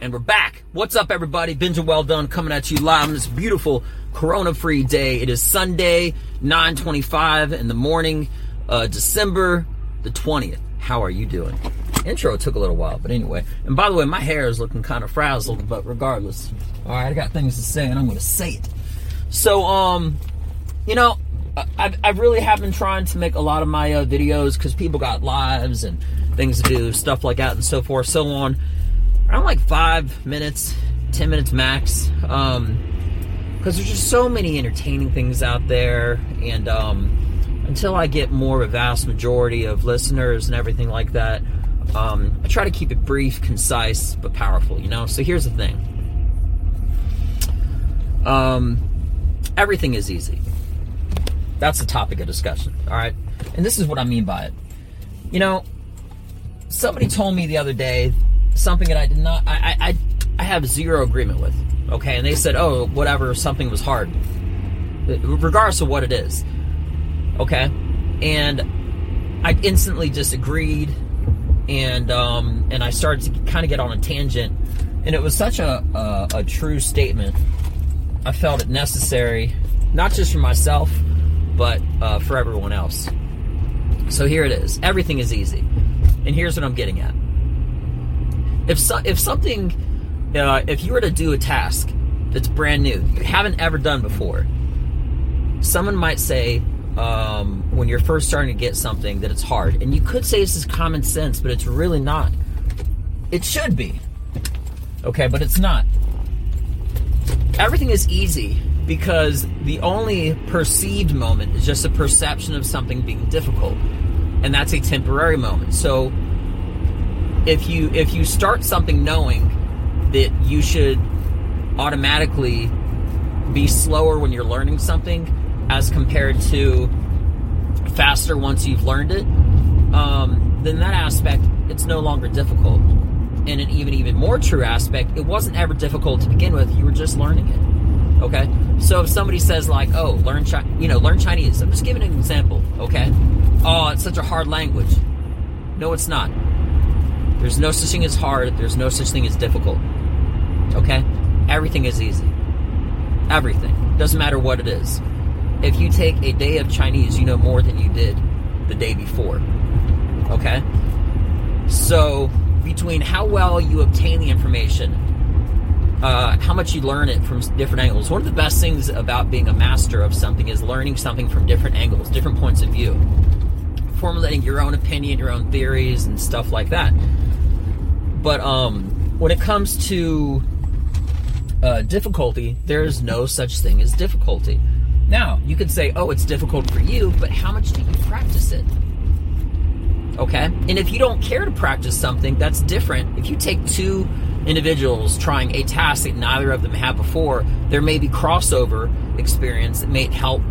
And we're back. What's up, everybody? Benja Welldone coming at you live on this beautiful corona-free day. It is Sunday, 9:25 in the morning, uh, December the 20th. How are you doing? Intro took a little while, but anyway. And by the way, my hair is looking kind of frazzled, but regardless, all right, I got things to say, and I'm going to say it. So, um, you know, I, I really have been trying to make a lot of my uh, videos because people got lives and things to do, stuff like that, and so forth, so on around like five minutes, ten minutes max. Um, because there's just so many entertaining things out there, and um, until I get more of a vast majority of listeners and everything like that, um, I try to keep it brief, concise, but powerful. You know. So here's the thing. Um, everything is easy. That's the topic of discussion. All right, and this is what I mean by it. You know, somebody told me the other day something that I did not, I, I, I have zero agreement with. Okay, and they said, oh, whatever, something was hard, regardless of what it is. Okay, and I instantly disagreed, and um, and I started to kind of get on a tangent, and it was such a, a, a true statement. I felt it necessary, not just for myself, but uh, for everyone else. So here it is. Everything is easy, and here's what I'm getting at if so, if something, uh, if you were to do a task that's brand new, you haven't ever done before, someone might say um, when you're first starting to get something that it's hard, and you could say this is common sense, but it's really not. It should be, okay, but it's not. Everything is easy because the only perceived moment is just a perception of something being difficult, and that's a temporary moment. So if you if you start something knowing that you should automatically be slower when you're learning something as compared to faster once you've learned it, um, then that aspect it's no longer difficult. And an even even more true aspect, it wasn't ever difficult to begin with. You were just learning it. Okay. So if somebody says like, "Oh, learn you know, learn Chinese," I'm just giving an example. Okay. Oh, it's such a hard language. No, it's not. There's no such thing as hard. There's no such thing as difficult. Okay? Everything is easy. Everything. Doesn't matter what it is. If you take a day of Chinese, you know more than you did the day before. Okay? So, between how well you obtain the information, uh, how much you learn it from different angles. One of the best things about being a master of something is learning something from different angles, different points of view, formulating your own opinion, your own theories, and stuff like that. But um, when it comes to uh, difficulty, there's no such thing as difficulty. Now, you could say, oh, it's difficult for you, but how much do you practice it? Okay? And if you don't care to practice something, that's different. If you take two individuals trying a task that neither of them have before, there may be crossover experience that may help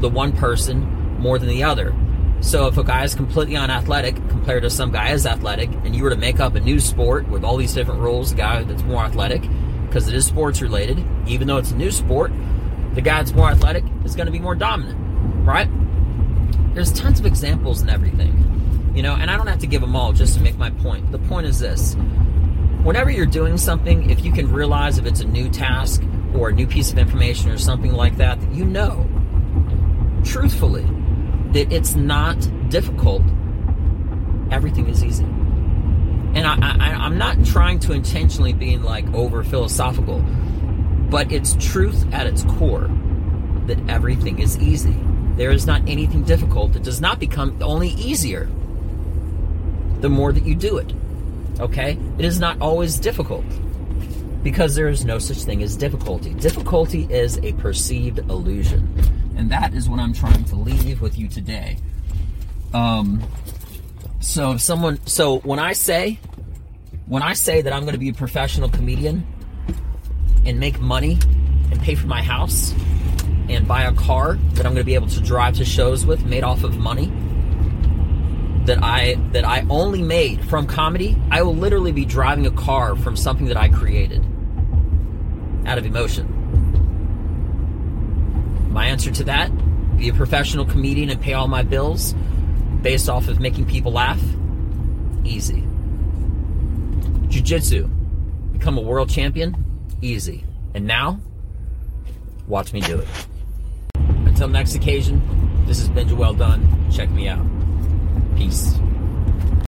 the one person more than the other. So if a guy is completely unathletic compared to some guy is athletic, and you were to make up a new sport with all these different rules, a guy that's more athletic, because it is sports related, even though it's a new sport, the guy that's more athletic is going to be more dominant, right? There's tons of examples and everything, you know, and I don't have to give them all just to make my point. The point is this whenever you're doing something, if you can realize if it's a new task or a new piece of information or something like that, that you know, truthfully, that it's not difficult, everything is easy. And I, I, I'm not trying to intentionally being like over philosophical, but it's truth at its core that everything is easy. There is not anything difficult. It does not become only easier the more that you do it. Okay? It is not always difficult because there is no such thing as difficulty. Difficulty is a perceived illusion. And that is what I'm trying to leave with you today. Um, so if someone, so when I say, when I say that I'm going to be a professional comedian and make money and pay for my house and buy a car that I'm going to be able to drive to shows with made off of money that I that I only made from comedy, I will literally be driving a car from something that I created out of emotion. My answer to that be a professional comedian and pay all my bills based off of making people laugh? Easy. Jiu jitsu. become a world champion? Easy. And now, watch me do it. Until next occasion, this has been Joel Dunn. Check me out. Peace.